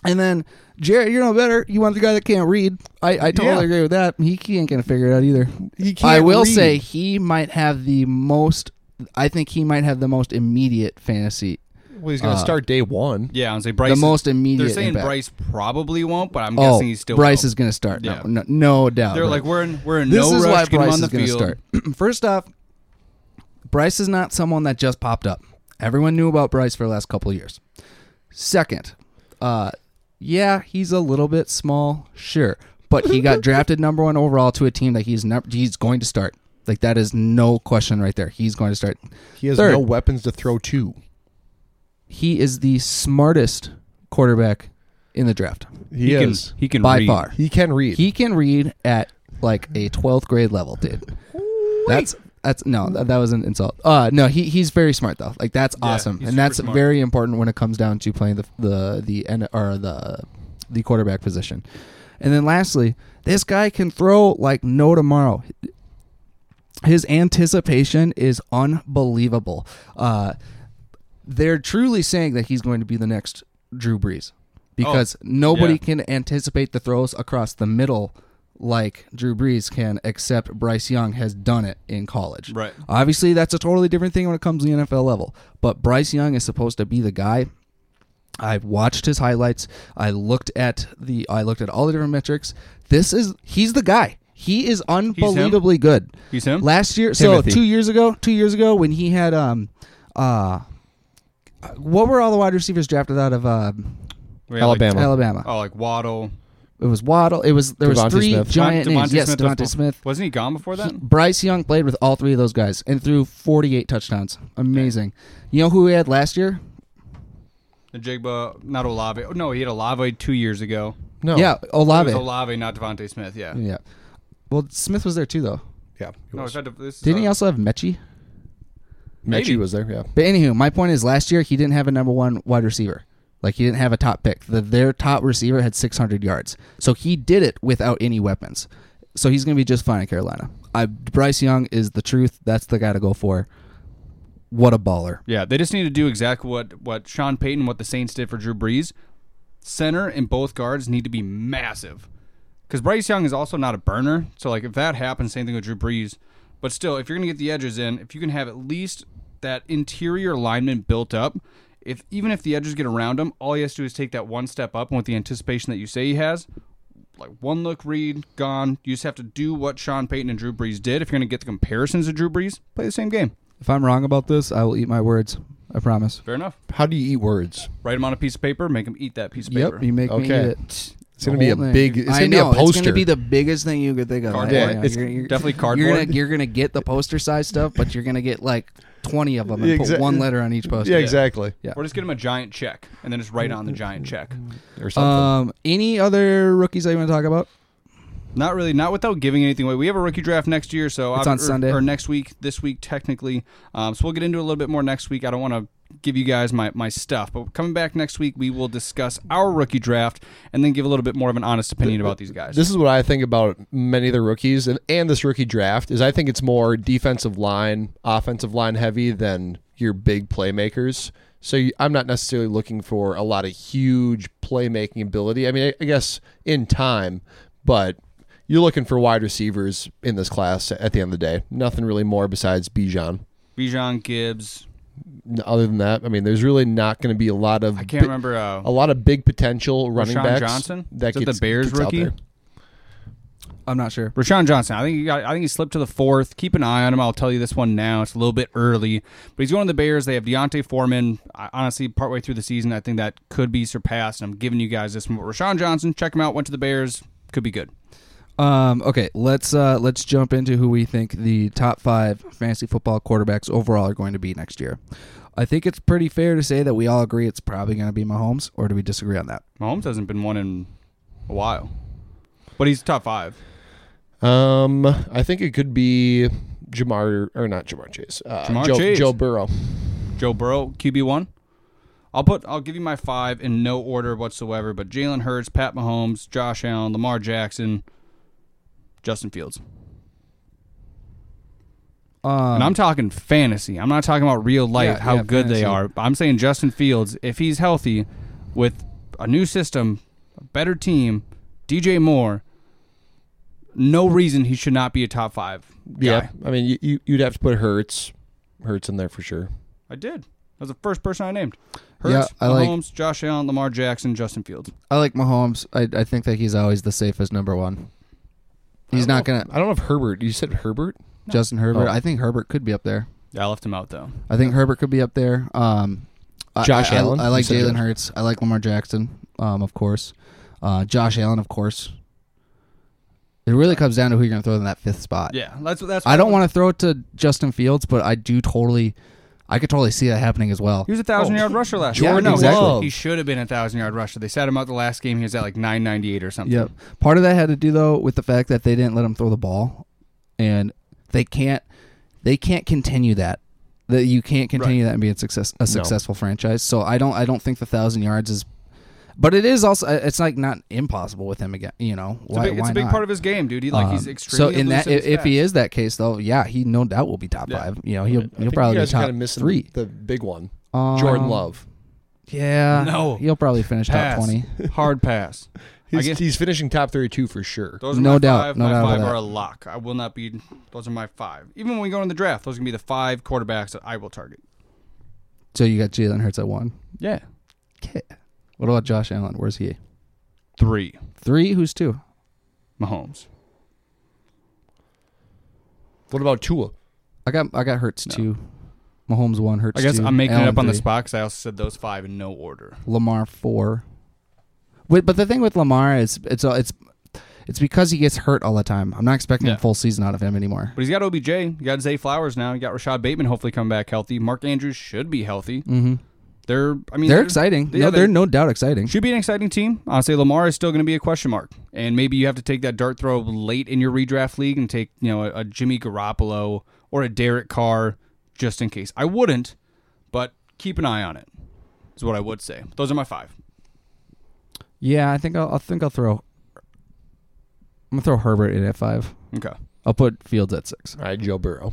And then, Jared, you're no better. You want the guy that can't read. I, I totally Yeah. agree with that. He, he ain't going to figure it out either. He can't I will read. say he might have the most, I think he might have the most immediate fantasy, well, he's going to uh, start day one. yeah, I'm saying Bryce. the is- most immediate They're saying impact. Bryce probably won't, but I'm oh, guessing he's still. Bryce will. is going to start. No, Yeah. no, no doubt. They're But- like we're in we're in this no is rush why to get him Bryce on the is going to field. start. <clears throat> First off, Bryce is not someone that just popped up. Everyone knew about Bryce for the last couple of years. Second, uh, yeah, he's a little bit small, sure, but he got <laughs> drafted number one overall to a team that he's never he's going to start. Like that is no question right there. He's going to start. He has Third. no weapons to throw to. he is the smartest quarterback in the draft He, can is. he can by read. far. He can read. He can read at like a 12th grade level, dude. <laughs> That's that's no, that, that was an insult. Uh no, he he's very smart though. Like that's Yeah, awesome. he's And that's smart. very important when it comes down to playing the the the N- or the the quarterback position. And then lastly, this guy can throw like no tomorrow. His anticipation is unbelievable. Uh they're truly saying that he's going to be the next Drew Brees because nobody yeah. can anticipate the throws across the middle like Drew Brees can, except Bryce Young has done it in college. Right. Obviously, that's a totally different thing when it comes to the NFL level. But Bryce Young is supposed to be the guy. I've watched his highlights. I looked at the. I looked at all the different metrics. This is he's the guy. He is unbelievably good. He's him? Last year, so two years ago, two years ago when he had um, uh, what were all the wide receivers drafted out of um, Alabama. Alabama? oh, like Waddle. It was Waddle. It was there was DeVonta three Smith. giant DeVonta names. Yes, Smith was DeVonta before- Smith. Wasn't he gone before that? Bryce Young played with all three of those guys and threw 48 touchdowns. Amazing. You know who he had last year? The Jigba, not Olave. Oh, no, he had Olave two years ago. no. Yeah, Olave. It was Olave, not DeVonta Smith. Yeah. Yeah. Well, Smith was there too, though. Yeah. he No, was. it's not, this is Didn't he uh, also have Metchie? maybe. Metchie was there. Yeah. But anywho, my point is, last year he didn't have a number one wide receiver. Like he didn't have a top pick. The, their top receiver had 600 yards, so he did it without any weapons. So he's going to be just fine in Carolina. I, Bryce Young is the truth. That's the guy to go for. What a baller! Yeah, they just need to do exactly what what Sean Payton, what the Saints did for Drew Brees. Center and both guards need to be massive. Because Bryce Young is also not a burner. So, like, if that happens, same thing with Drew Brees. But still, if you're going to get the edges in, if you can have at least that interior lineman built up, if even if the edges get around him, all he has to do is take that one step up, and with the anticipation that you say he has, like one look read, gone. You just have to do what Sean Payton and Drew Brees did. If you're going to get the comparisons to Drew Brees, play the same game. If I'm wrong about this, I will eat my words. I promise. Fair enough. How do you eat words? Write them on a piece of paper, make them eat that piece of paper. Yep, you make me eat Okay. it. It's gonna be a thing. big. It's I gonna be a know, It's gonna be the biggest thing you could think of. Cardboard. I- I- Yeah, it's you're- you're- definitely You're cardboard. gonna, you're gonna get the poster size stuff, but you're gonna get like 20 of them and Exact- put one letter on each poster. yeah, exactly. Yeah. Or just get him a giant check and then just write on the giant check. Or something. Um, any other rookies that you want to talk about? Not really, not without giving anything away. We have a rookie draft next year, so It's on or, Sunday. or next week, this week technically. Um, so we'll get into it a little bit more next week. I don't want to give you guys my, my stuff, but coming back next week, we will discuss our rookie draft and then give a little bit more of an honest opinion about these guys. This is what I think about many of the rookies and, and this rookie draft is I think it's more defensive line, offensive line heavy than your big playmakers. So you, I'm not necessarily looking for a lot of huge playmaking ability. I mean, I, I guess in time, but you're looking for wide receivers in this class at the end of the day. Nothing really more besides Bijan. Bijan Gibbs. Other than that, I mean, there's really not going to be a lot of I can't remember. Uh, a lot of big potential running Roschon backs. Johnson? that Is that the Bears rookie? I'm not sure. Roschon Johnson. I think he got, I think he slipped to the fourth. Keep an eye on him. I'll tell you this one now. It's a little bit early, but he's going to the Bears. They have D'Onta Foreman. I, honestly, partway through the season, I think that could be surpassed. And I'm giving you guys this one. But Roschon Johnson, check him out. Went to the Bears. Could be good. Um, okay, let's uh, let's jump into who we think the top five fantasy football quarterbacks overall are going to be next year. I think it's pretty fair to say that we all agree it's probably going to be Mahomes, or do we disagree on that? Mahomes hasn't been one in a while, but he's top five. Um, I think it could be Ja'Marr or not Ja'Marr Chase. Uh, Ja'Marr Joe, Chase. Joe Burrow. Joe Burrow, QB one. I'll put. I'll give you my five in no order whatsoever. But Jalen Hurts, Pat Mahomes, Josh Allen, Lamar Jackson, Justin Fields. Um, And I'm talking fantasy. I'm not talking about real life, Yeah, how yeah, good they are. I'm saying Justin Fields, if he's healthy, with a new system, a better team, DJ Moore, no reason he should not be a top five. Guy. Yeah, I mean you, you you'd have to put Hurts, Hurts in there for sure. I did. That was the first person I named. Yeah, Hurts, I like- Mahomes, Josh Allen, Lamar Jackson, Justin Fields. I like Mahomes. I, I think that he's always the safest number one. He's don't know gonna I don't know if Herbert. You said Herbert. Justin Herbert. Oh. I think Herbert could be up there. Yeah, I left him out though. I think Herbert could be up there. Um, I- Josh I, I- Allen? I, like You said Jalen Josh. Hurts. I like Lamar Jackson. Um, of course. Uh, Josh Allen, of course. It really comes down to who you're going to throw in that fifth spot. Yeah, that's that's. I don't want to throw it to Justin Fields, but I do totally. I could totally see that happening as well. He was a thousand Oh, yard rusher last Jordan year. No, exactly. Love. He should have been a thousand yard rusher. They sat him out the last game. He was at like nine ninety eight or something. Yep. Part of that had to do though with the fact that they didn't let him throw the ball, and they can't they can't continue that. That you can't continue that and be a success a successful franchise. So I don't I don't think the thousand yards is, but it is also it's like not impossible with him again. You know It's why a big, it's a big not? part of his game, dude. He like he's Um, extremely. so in that if, if he is that case though, yeah, he no doubt will be top Yeah. five. You know he'll he'll probably you be guys are top kind of three. the big one. Um, Jordan Love. Yeah, No. he'll probably finish top twenty. <laughs> hard pass. <laughs> I He's, guess- he's finishing top 32 for sure. Those are No my doubt, five. no my doubt about five that. are a lock. I will not be. Those are my five. Even when we go in the draft, those are gonna be the five quarterbacks that I will target. So you got Jalen Hurts at one. Yeah, Okay. What about Josh Allen? Where's he? three. Three? Who's two? Mahomes. What about Tua? I got I got Hurts No. two. Mahomes one, Hurts I guess two. I'm making it Allen up on the three. spot because I also said those five in no order. Lamar four. Wait, but the thing with Lamar is it's uh, it's it's because he gets hurt all the time. I'm not expecting Yeah. a full season out of him anymore. But he's got OBJ. You got Zay Flowers now. You got Rashod Bateman hopefully coming back healthy. Mark Andrews should be healthy. Mm-hmm. They're I mean They're exciting. yeah, no, they're- they're no doubt exciting. Should be an exciting team. Honestly, Lamar is still going to be a question mark, and maybe you have to take that dart throw late in your redraft league and take you know a, a Jimmy Garoppolo or a Derek Carr just in case. I wouldn't, but keep an eye on it. Is what I would say. Those are my five. Yeah, I think I'll I think I'll throw. I'm gonna throw Herbert in at five. Okay, I'll put Fields at six. All right, Joe Burrow.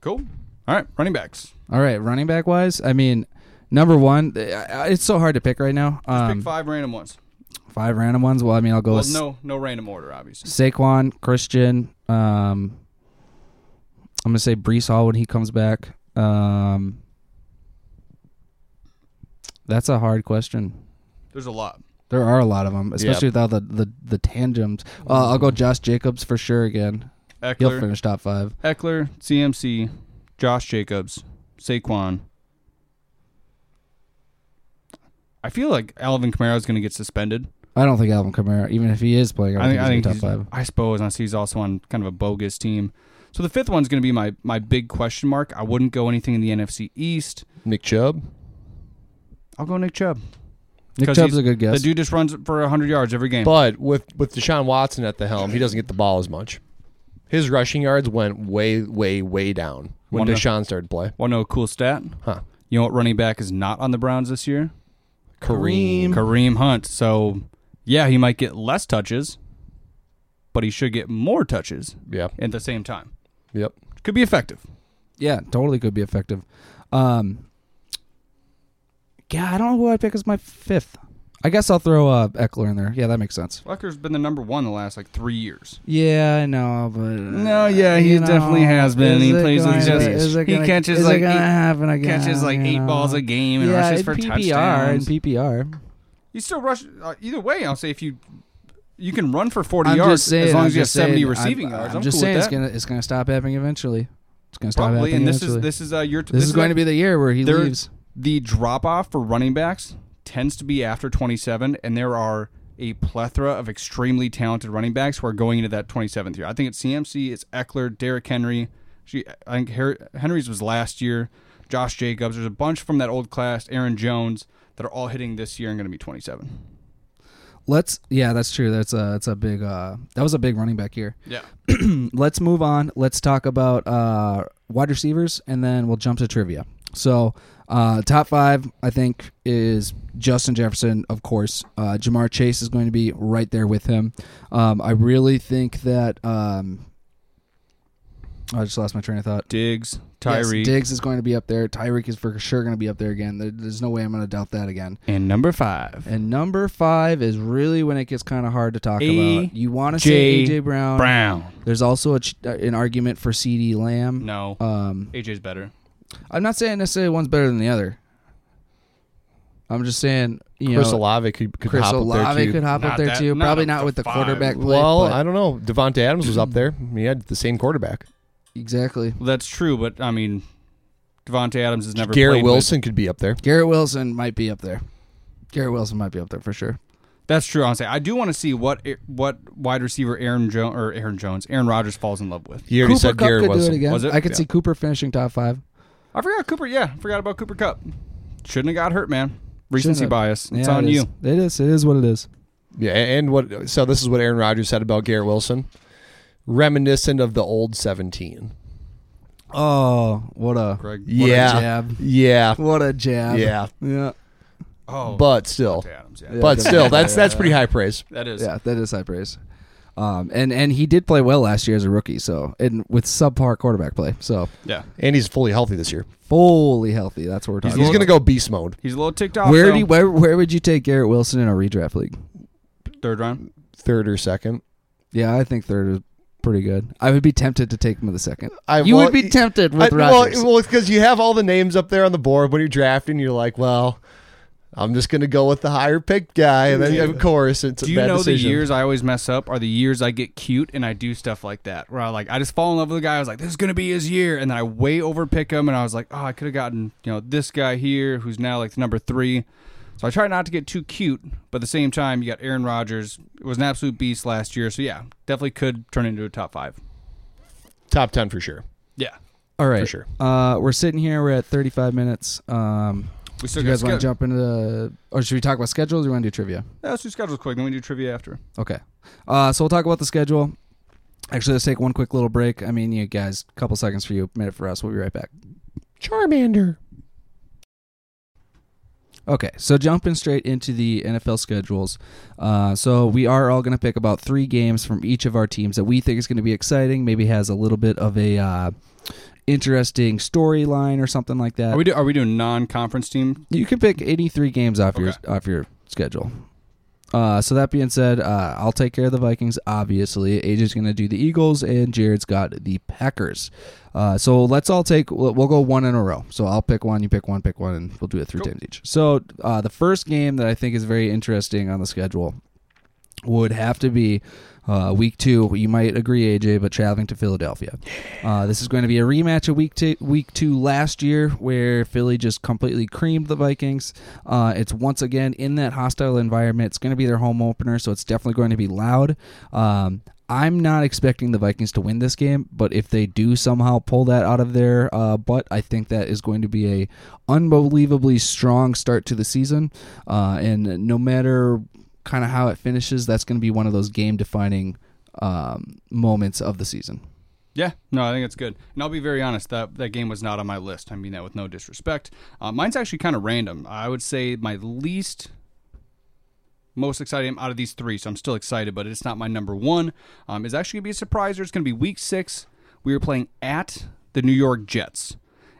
cool. All right, running backs. All right, running back wise, I mean, number one, it's so hard to pick right now. Just Um, pick five random ones. five random ones. Well, I mean, I'll go Well, with no, no random order, obviously. Saquon, Christian. Um, I'm gonna say Breece Hall when he comes back. Um, that's a hard question. There's a lot. There are a lot of them, especially without the the the tandems. Uh, I'll go Josh Jacobs for sure again. He'll finish top five. Ekeler, CMC, Josh Jacobs, Saquon. I feel like Alvin Kamara is going to get suspended. I don't think Alvin Kamara, even if he is playing, I, I don't think, I think think, he's, he's top five. I suppose, unless he's also on kind of a bogus team. So the fifth one's going to be my my big question mark. I wouldn't go anything in the NFC East. Nick Chubb. I'll go Nick Chubb. Nick Chubb's a good guess. The dude just runs for 100 yards every game. But with with Deshaun Watson at the helm, he doesn't get the ball as much. His rushing yards went way, way, way down when Wanna- oh. Deshaun started to play. Want to oh, know a cool stat? Huh. You know what running back is not on the Browns this year? Kareem. Kareem Hunt. So, yeah, he might get less touches, but he should get more touches Yeah. at the same time. Yep. Could be effective. Yeah, totally could be effective. Um, yeah, I don't know who I'd pick as my fifth. I guess I'll throw uh, Ekeler in there. Yeah, that makes sense. Ekeler's been the number one the last like three years. Yeah, I know, but No, yeah, he you definitely know, has been. He plays with just- is it he catches is it like gonna eight- happen again, Catches like eight know? balls a game and yeah, rushes for PPR touchdowns. in PPR. You still rush uh, either way. I'll say if you you can run for 40 I'm yards saying, as long I'm as you have just 70 receiving I'm, yards. I'm I'm just cool saying it's gonna it's gonna stop happening eventually. It's gonna stop Probably, happening and this eventually. is this is uh, your This is going to be the year where he leaves. the drop off for running backs tends to be after 27, and there are a plethora of extremely talented running backs who are going into that 27th year. I think it's CMC, it's Ekeler, Derrick Henry. She, I think Henry's was last year. Josh Jacobs. There's a bunch from that old class. Aaron Jones that are all hitting this year and going to be 27. Let's yeah, that's true. That's a that's a big uh that was a big running back year. Yeah. <clears throat> let's move on. Let's talk about uh, wide receivers, and then we'll jump to trivia. So, uh, top five, I think, is Justin Jefferson, of course. Uh, Ja'Marr Chase is going to be right there with him. Um, I really think that. Um, I just lost my train of thought. Diggs, Yes, Tyreek, Diggs is going to be up there. Tyreek is for sure going to be up there again. There- There's no way I'm going to doubt that again. and number five, And number five is really when it gets kind of hard to talk A. about. You want to say AJ Brown. Brown. There's also a ch- uh, an argument for CeeDee Lamb. No, Um, AJ's better. I'm not saying necessarily one's better than the other. I'm just saying, you Chris know, Olave could, could Chris hop up Olave there too. could hop Not up there that- too. not Probably up not to with the five. quarterback play. well, but- I don't know. Davante Adams was up there. He had the same quarterback. exactly. Well, that's true, but I mean, Davante Adams has never. Garrett played with- Wilson could be up there. Garrett Wilson might be up there. Garrett Wilson might be up there for sure. That's true. Honestly, I do want to see what eh, what wide receiver Aaron Jones or Aaron Jones, Aaron Rodgers falls in love with. He already Cooper said Kupp Garrett could Wilson. do it again. Was it? I could Yeah. see Cooper finishing top five. I forgot Cooper. Yeah, I forgot about Cooper Kupp. Shouldn't have got hurt, man. Recency bias. It's Yeah, on it you. It is. It is what it is. Yeah, and what? So this is what Aaron Rodgers said about Garrett Wilson, reminiscent of the old seventeen. Oh, what a Greg. what yeah, a jab. yeah, What a jab. yeah. Yeah. Oh, But still, Adams. Yeah. Yeah. but still, that's that's pretty high praise. that is. Yeah, that is high praise. Um, and and he did play well last year as a rookie. So and with subpar quarterback play. So Yeah. And he's fully healthy this year. fully healthy. That's what we're talking. He's gonna go beast mode. He's a little ticked off. Where though. do you, where where would you take Garrett Wilson in a redraft league? Third round. Third or second. Yeah, I think third is pretty good. I would be tempted to take him with the second. I, you well, would be tempted with I, Rodgers. well, well, it's because you have all the names up there on the board when you're drafting. You're like, well, I'm just gonna go with the higher picked guy, and then of course it's a Do you know decision. the years I always mess up are the years I get cute and I do stuff like that where I like I just fall in love with the guy. I was like, this is gonna be his year, and then I way overpick him, and I was like, oh, I could have gotten you know this guy here who's now like the number three. So I try not to get too cute, but at the same time, you got Aaron Rodgers. It was an absolute beast last year, so yeah, definitely could turn into a top five. Top ten for sure. Yeah, All right, for sure. Uh, we're sitting here. We're at 35 minutes. Um, we do you guys want to jump into the, or should we talk about schedules? Or you want to do trivia? Yeah, let's do schedules quick, then we do trivia after. Okay. Uh, so we'll talk about the schedule. Actually, let's take one quick little break. I mean, you guys, a couple seconds for you, minute for us. We'll be right back. Charmander. Okay, so jumping straight into the NFL schedules. Uh, so we are all going to pick about three games from each of our teams that we think is going to be exciting. Maybe has a little bit of a uh, interesting storyline or something like that. Are we do, are we doing non-conference team? You can pick any three games off your off your schedule. Uh, so that being said, uh, I'll take care of the Vikings. Obviously, AJ's going to do the Eagles, and Jared's got the Packers. Uh, so let's all take. We'll, we'll go one in a row. So I'll pick one, you pick one, pick one, and we'll do it three Cool. times each. So uh, the first game that I think is very interesting on the schedule would have to be uh, week two. You might agree, AJ, but traveling to Philadelphia. Uh, this is going to be a rematch of week two, week two last year, where Philly just completely creamed the Vikings. Uh, it's once again in that hostile environment. It's going to be their home opener, so it's definitely going to be loud. Um, I'm not expecting the Vikings to win this game, but if they do somehow pull that out of their uh, butt, I think that is going to be a unbelievably strong start to the season. Uh, and no matter kind of how it finishes, that's going to be one of those game defining um, moments of the season. Yeah, no, I think it's good. And I'll be very honest, that that game was not on my list. I mean that with no disrespect. Uh, mine's actually kind of random. I would say my least most exciting out of these three, so I'm still excited, but it's not my number one. Um, is actually gonna be a surpriser. It's gonna be week six. We are playing at the New York Jets.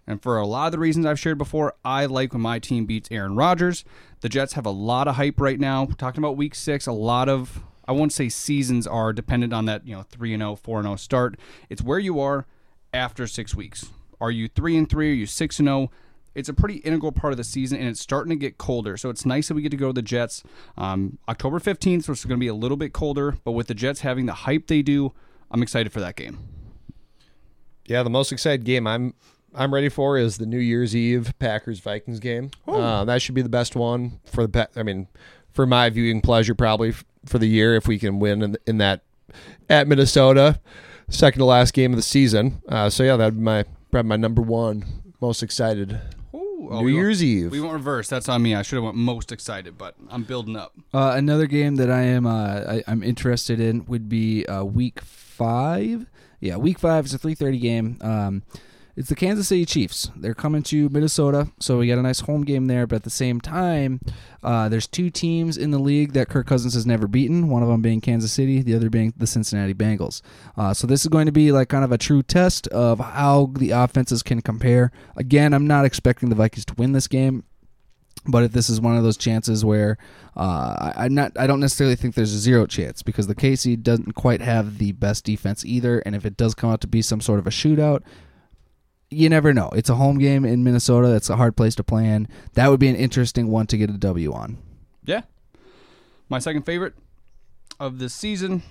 And for a lot of the reasons I've shared before, I like when my team beats Aaron Rodgers. The Jets have a lot of hype right now. talking about week six, a lot of I won't say seasons are dependent on that, you know, 3 and 0, 4 and 0 start. It's where you are after 6 weeks. Are you 3 and 3? Are you 6 and 0? It's a pretty integral part of the season, and it's starting to get colder. So it's nice that we get to go to the Jets. Um, October 15th, so it's going to be a little bit colder, but with the Jets having the hype they do, I'm excited for that game. Yeah, the most excited game I'm I'm ready for is the New Year's Eve Packers Vikings game. Uh, that should be the best one for the. Pa- I mean, for my viewing pleasure, probably f- for the year if we can win in, in that at Minnesota, second to last game of the season. Uh, so yeah, that'd be my probably my number one most excited. Ooh, New we went- Year's Eve. We went reverse. That's on me. I should have went most excited, but I'm building up. Uh, another game that I am uh, I, I'm interested in would be uh, week five. Yeah, week five is a 3:30 game. Um, it's the Kansas City Chiefs. They're coming to Minnesota, so we got a nice home game there. But at the same time, uh, there's two teams in the league that Kirk Cousins has never beaten. One of them being Kansas City, the other being the Cincinnati Bengals. Uh, so this is going to be like kind of a true test of how the offenses can compare. Again, I'm not expecting the Vikings to win this game. But if this is one of those chances where uh, I, I'm not, I don't necessarily think there's a zero chance because the KC doesn't quite have the best defense either. And if it does come out to be some sort of a shootout, you never know. It's a home game in Minnesota. That's a hard place to play in. That would be an interesting one to get a W on. Yeah. My second favorite of this season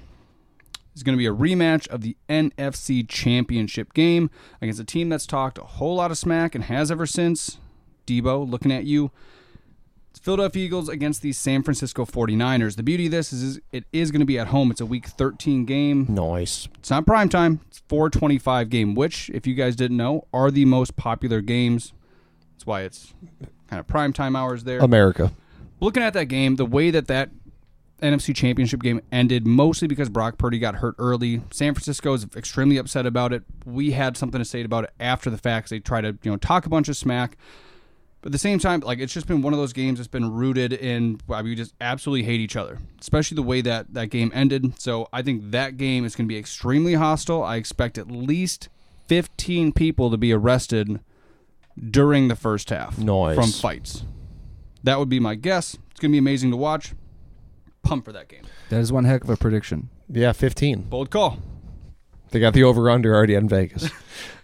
is going to be a rematch of the NFC Championship game against a team that's talked a whole lot of smack and has ever since. Debo, looking at you. It's Philadelphia Eagles against the San Francisco 49ers. The beauty of this is, is it is going to be at home. It's a Week 13 game. Nice. It's not prime time. It's 425 game, which, if you guys didn't know, are the most popular games. That's why it's kind of prime time hours there. America. Looking at that game, the way that that NFC Championship game ended, mostly because Brock Purdy got hurt early. San Francisco is extremely upset about it. We had something to say about it after the fact. They try to you know talk a bunch of smack. But at the same time, like it's just been one of those games that's been rooted in well, we just absolutely hate each other, especially the way that that game ended. So I think that game is going to be extremely hostile. I expect at least 15 people to be arrested during the first half Nice. from fights. That would be my guess. It's going to be amazing to watch. Pump for that game. That is one heck of a prediction. Yeah, 15. Bold call. They got the over under already in Vegas. <laughs>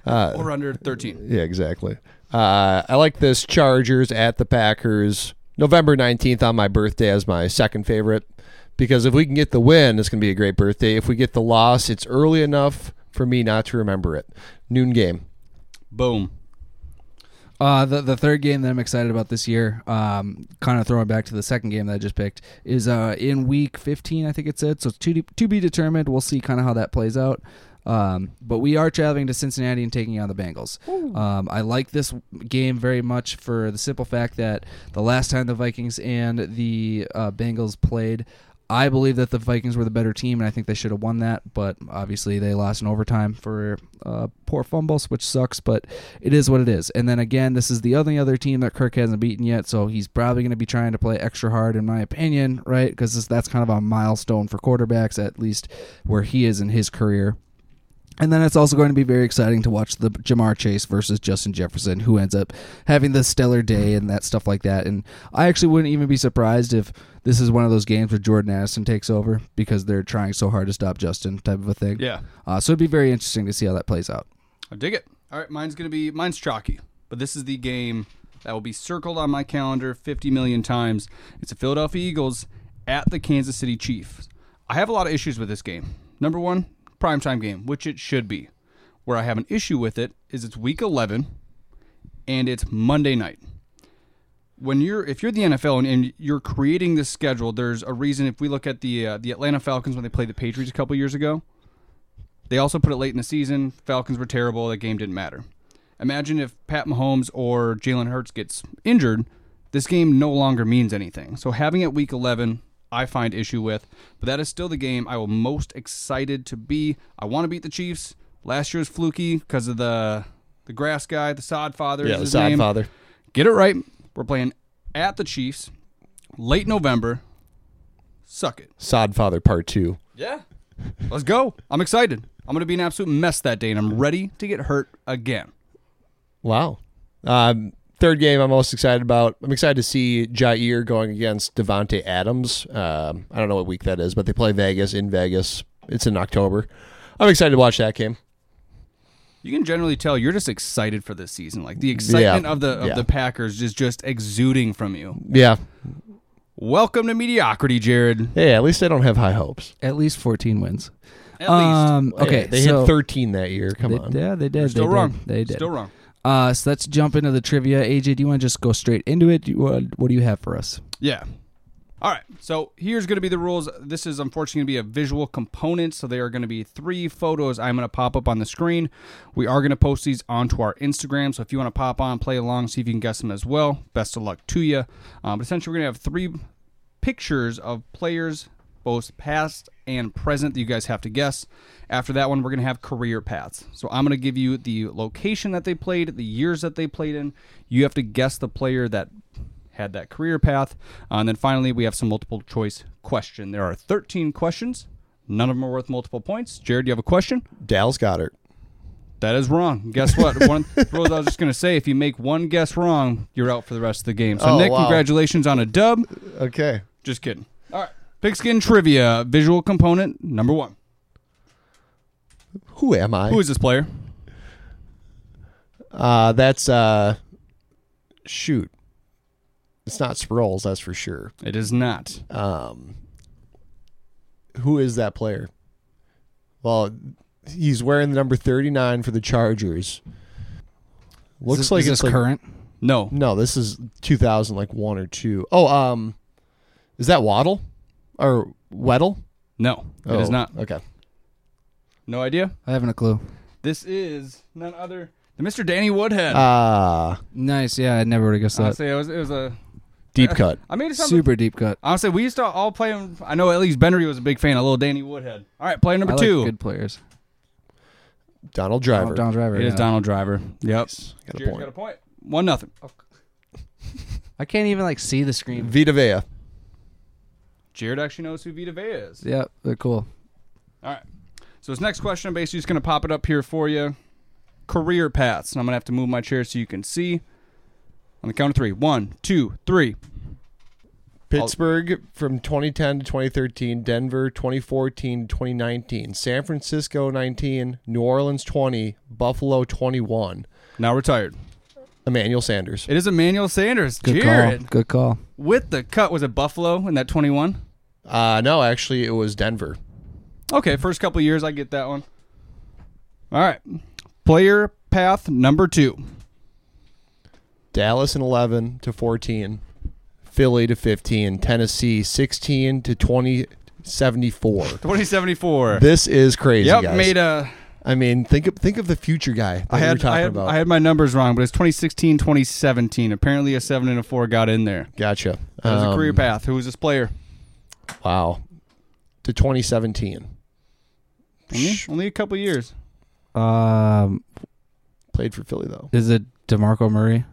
Uh, Or under 13. yeah, exactly. Uh, I like this Chargers at the Packers. November 19th on my birthday as my second favorite because if we can get the win, it's going to be a great birthday. If we get the loss, it's early enough for me not to remember it. Noon game. Boom. Uh, the the third game that I'm excited about this year, um, kind of throwing back to the second game that I just picked, is uh, in week 15, I think it said. So it's to, to be determined. We'll see kind of how that plays out. Um, but we are traveling to Cincinnati and taking on the Bengals. Um, I like this game very much for the simple fact that the last time the Vikings and the uh, Bengals played, I believe that the Vikings were the better team, and I think they should have won that. But obviously, they lost in overtime for uh, poor fumbles, which sucks. But it is what it is. And then again, this is the only other team that Kirk hasn't beaten yet, so he's probably going to be trying to play extra hard, in my opinion, right? Because that's kind of a milestone for quarterbacks, at least where he is in his career. And then it's also going to be very exciting to watch the Ja'Marr Chase versus Justin Jefferson, who ends up having the stellar day and that stuff like that. And I actually wouldn't even be surprised if this is one of those games where Jordan Addison takes over because they're trying so hard to stop Justin, type of a thing. Yeah. Uh, so it'd be very interesting to see how that plays out. I dig it. All right, mine's gonna be mine's chalky, but this is the game that will be circled on my calendar 50 million times. It's the Philadelphia Eagles at the Kansas City Chiefs. I have a lot of issues with this game. Number one, primetime game, which it should be. Where I have an issue with it is it's week 11 and it's Monday night. When you're if you're the NFL and, and you're creating this schedule, there's a reason. If we look at the uh, the Atlanta Falcons when they played the Patriots a couple years ago, they also put it late in the season. Falcons were terrible. That game didn't matter. Imagine if Pat Mahomes or Jalen Hurts gets injured, this game no longer means anything. So having it week 11, I find issue with, but that is still the game I will most excited to be. I want to beat the Chiefs. Last year's fluky because of the the grass guy, the sod father. is Yeah, the his side name. father. Get it right. We're playing at the Chiefs, late November. Suck it. Sod father part two. Yeah. Let's go. I'm excited. I'm going to be an absolute mess that day, and I'm ready to get hurt again. Wow. Um, third game I'm most excited about. I'm excited to see Jaire going against Davante Adams. Um, I don't know what week that is, but they play Vegas in Vegas. It's in October. I'm excited to watch that game. You can generally tell you're just excited for this season. Like the excitement of the of Yeah. the Packers is just exuding from you. Yeah. Welcome to mediocrity, Jared. Hey, at least I don't have high hopes. At least 14 wins. At um, Hey, okay, they so hit 13 that year. Come they, on. Yeah, they did. least. Still they wrong. Did. They did. Still wrong. Uh, so let's jump into the trivia. AJ, do you want to just go straight into it? Do you, uh, what do you have for us? Yeah. All right. So here's going to be the rules. This is unfortunately going to be a visual component. So there are going to be three photos I'm going to pop up on the screen. We are going to post these onto our Instagram. So if you want to pop on, play along, see if you can guess them as well. Best of luck to you. Um, but essentially, we're going to have three pictures of players, both past and present, that you guys have to guess. After that one, we're going to have career paths. So I'm going to give you the location that they played, the years that they played in. You have to guess the player that had that career path. Uh, and then finally, we have some multiple choice question. There are 13 questions. None of them are worth multiple points. Jared, do you have a question? Dallas Goedert. That is wrong. Guess what? <laughs> one rules I was just going to say: if you make one guess wrong, you're out for the rest of the game. So, Oh, Nick, wow. congratulations on a dub. Okay. Just kidding. All right. Pigskin trivia, visual component number one. Who am I? Who is this player? uh, that's uh, shoot. It's not Sproles, that's for sure. It is not. Um, who is that player? Well, he's wearing the number 39 for the Chargers. Looks is this, like is it's like current. No. No, this is 2000, like one or two. Oh, um, is that Waddle or Weddle? No. It is Oh, not. Okay. No idea. I haven't a clue. This is none other than Mr. Danny Woodhead. Ah, Nice. Yeah, I never would have guessed that. Honestly, it was it was a deep cut. <laughs> I made it sound Super deep cut. Honestly, we used to all play him. I know at least Benry was a big fan of little Danny Woodhead. All right, player number I like two. good players. Donald Driver. Oh, Don Driver. It is yeah. Donald Driver. Yep. Got a Jared's point. got a point. One nothing. <laughs> I can't even like see the screen. Vita Vea. Jared actually knows who Vita Vea is. Yeah, they're cool. All right. So this next question, I'm basically just going to pop it up here for you. Career paths. And I'm going to have to move my chair so you can see. On the count of three. One, two, three. Pittsburgh from 2010 to 2013, Denver 2014 to 2019, San Francisco 19, New Orleans 20, Buffalo 21. Now retired. Emmanuel Sanders. It is Emmanuel Sanders. Good Jared. call. Good call. With the cut, was it Buffalo in that 21? Uh, no, actually, it was Denver. Okay, first couple of years, I get that one. All right. Player path number two. Dallas in 11 to 14, Philly to 15, Tennessee 16 to 2074. 2074. This is crazy, yep, guys. made a. I mean, think of think of the future guy that I had, talking I, had, about. I had my numbers wrong, but it's 2016, 2017. Apparently, a 7 and a 4 got in there. gotcha. That was a Um, career path. Who was this player? Wow. To 2017. Only, only a couple years. Um, Played for Philly though. is it DeMarco Murray?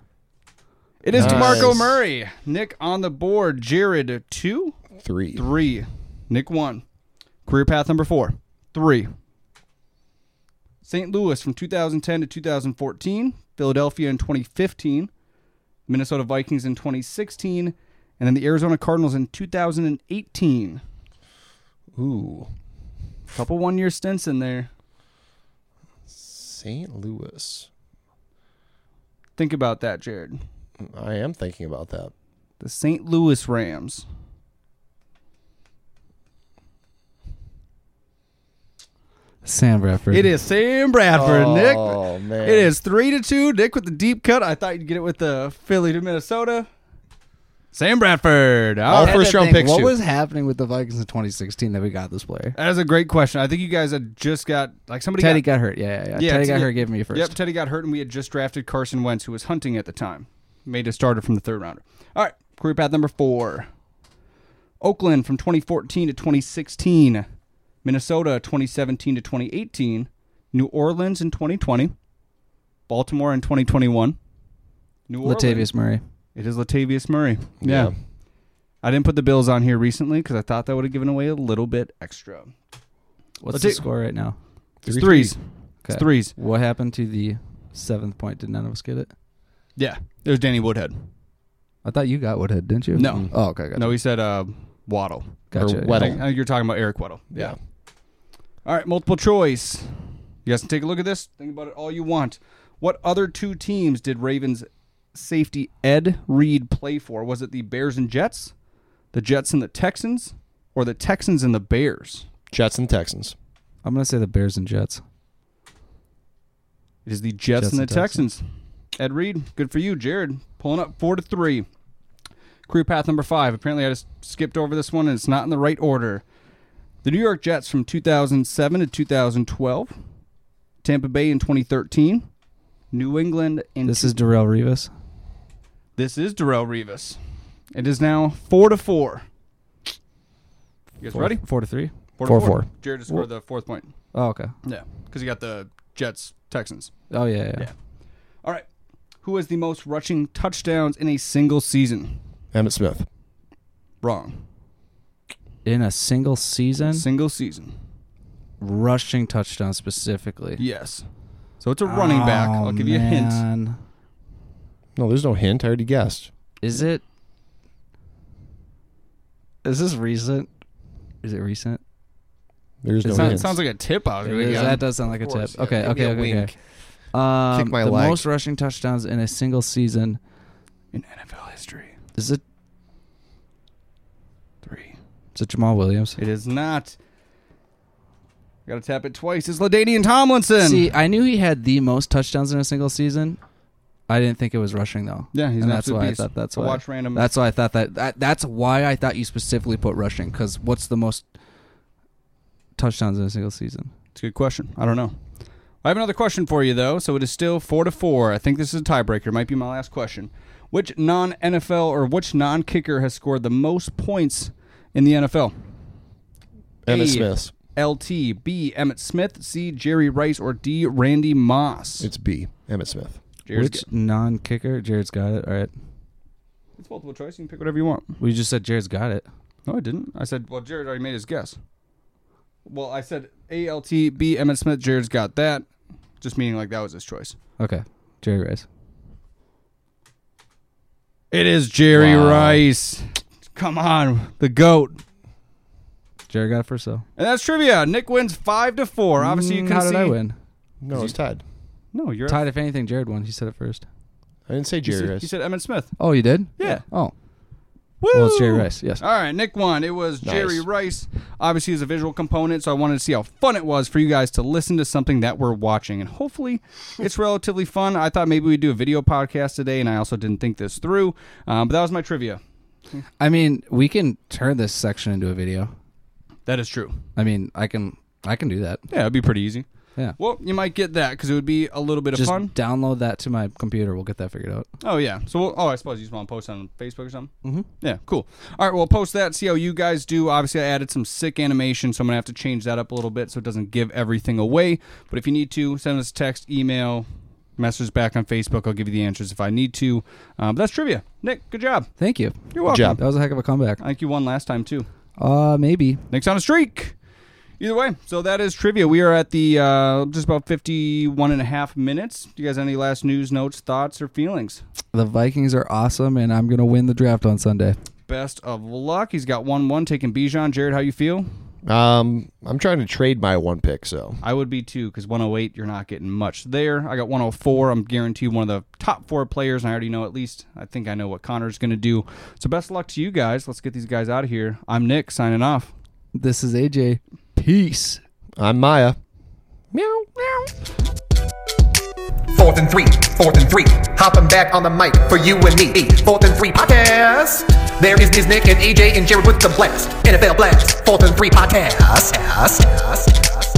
It is Nice. DeMarco Murray. Nick on the board. Jared, two, Three. three. Nick, one. Career path number four. Three. St. Louis from 2010 to 2014. Philadelphia in 2015. Minnesota Vikings in 2016. And then the Arizona Cardinals in 2018. Ooh. Couple one year stints in there. St. Louis. Think about that, Jared. I am thinking about that. The St. Louis Rams. Sam Bradford. It is Sam Bradford, oh, Nick. Oh man. It is three to two. Nick with the deep cut. I thought you'd get it with the Philly to Minnesota. Sam Bradford. All All I right. had first to round picks, What too. was happening with the Vikings in 2016 that we got this player? That is a great question. I think you guys had just got like somebody Teddy got, got hurt. Yeah, yeah, yeah. Yeah, Teddy got Teddy- hurt. Gave me first. Yep, Teddy got hurt, and we had just drafted Carson Wentz, who was hunting at the time. Made a starter from the third rounder. All right, career path number four. Oakland from 2014 to 2016. Minnesota 2017 to 2018. New Orleans in 2020. Baltimore in 2021. New Orleans. Latavius Murray. It is Latavius Murray. Yeah. Yeah. I didn't put the Bills on here recently because I thought that would have given away a little bit extra. What's Let's the take- score right now? It's Three threes. Okay. It's threes. What happened to the seventh point? Did none of us get it? Yeah. It was Danny Woodhead. I thought you got Woodhead, didn't you? No. Oh, okay. Gotcha. No, he said uh, Waddle. Gotcha. Or I Weddle. think, I think you're talking about Eric Weddle. Yeah. All right, multiple choice. You guys can take a look at this. Think about it all you want. What other two teams did Ravens safety Ed Reed play for? Was it the Bears and Jets, the Jets and the Texans, or the Texans and the Bears? Jets and Texans. I'm gonna say the Bears and Jets. It is the Jets, Jets and the and Texans. Ed Reed, good for you, Jared. Pulling up four to three. Career path number five. Apparently, I just skipped over this one, and it's not in the right order. The New York Jets from 2007 to 2012. Tampa Bay in 2013. New England in This is Darrelle Revis. This is Darrelle Revis. It is now four to four. You guys Four- ready? Four to three. Four, Four, to four. Jared just scored the fourth point. Oh, okay. Yeah, because you got the Jets Texans. Oh yeah, yeah. Yeah. All right. Who has the most rushing touchdowns in a single season? Emmitt Smith. Wrong. In a single season, Single season. rushing touchdown specifically. Yes. So it's a running oh, back. Oh, I'll give you a hint. Man. No, there's no hint. I already guessed. Is it? Is this recent? Is it recent? There's It, no sounds, hint. sounds like a tip I was It gonna is- get. that does sound like a course, tip. yeah. Okay, Give me okay, a okay, wink. Um, Kick my the leg. most rushing touchdowns in a single season. in NFL history. Is it? Three. Is it Jamaal Williams? It is not. Got to tap it twice. It's LaDainian Tomlinson. See, I knew he had the most touchdowns in a single season. I didn't think it was rushing though. Yeah, he's and an that's why beast. I thought that's I'll why. watch random- That's why I thought that, that. That's why I thought you specifically put rushing because what's the most touchdowns in a single season? It's a good question. I don't know. I have another question for you though. So it is still four to four. I think this is a tiebreaker. Might be my last question. Which non NFL or which non kicker has scored the most points in the NFL? Emmitt Smith. LT, B. Emmitt Smith, C. Jerry Rice, or D. Randy Moss. It's B. Emmitt Smith. Jared's Which got- non-kicker? Jared's got it. All right. it's multiple choice. You can pick whatever you want. We just said Jared's got it. No, I didn't. I said, well, Jared already made his guess. Well, I said A. L. T. B. Emmitt Smith. Jared's got that. Just meaning like that was his choice. Okay. Jerry Rice. It is Jerry Wow. Rice. Come on, the goat. Jared got it for so. And that's trivia. Nick wins five to four. Obviously, you Mm, can How see. did I win? No, it's tied. No, you're Tied. If anything, Jared won. He said it first. I didn't say You Jerry said, Rice. you said Emmitt Smith. Oh, you did? Yeah. Oh. Woo! Well, it's Jerry Rice. Yes. All right, Nick won. It was Nice. Jerry Rice. Obviously, is a visual component, so I wanted to see how fun it was for you guys to listen to something that we're watching, and hopefully, it's <laughs> relatively fun. I thought maybe we'd do a video podcast today, and I also didn't think this through. Um, but that was my trivia. I mean, we can turn this section into a video. That is true. I mean, I can. I can do that. Yeah, it'd be pretty easy. Yeah. Well, you might get that because it would be a little bit of Just fun. download that to my computer. We'll get that figured out. Oh yeah. So we'll, oh, I suppose you just want to post on Facebook or something. Mm-hmm. Yeah, cool. All right, well, post that. See how you guys do. Obviously, I added some sick animation, so I'm gonna have to change that up a little bit so it doesn't give everything away. But if you need to, send us a text, email, message back on Facebook. I'll give you the answers if I need to. Um, but that's trivia. Nick, good job. Thank you. You're welcome. job. That was a heck of a comeback. I think you won last time too. Uh, maybe. Nick's on a streak. Either way, so that is trivia. We are at the uh, just about 51 and a half minutes. Do you guys have any last news, notes, thoughts, or feelings? The Vikings are awesome, and I'm gonna win the draft on Sunday. Best of luck. He's got 1 1 taking Bijan. Jared, how you feel? Um, I'm trying to trade my one pick, so I would be too, because 108, you're not getting much there. I got 104. I'm guaranteed one of the top four players, and I already know at least, I think I know what Connor's going to do. So best of luck to you guys. Let's get these guys out of here. I'm Nick, signing off. This is AJ. Peace. I'm Maya. Meow, meow. Fourth and three, fourth and three. Hopping back on the mic for you and me. Fourth and three podcast. There is, is Nick and AJ and Jared with the blast. NFL blast. Fourth and three podcast. Yes, yes, yes.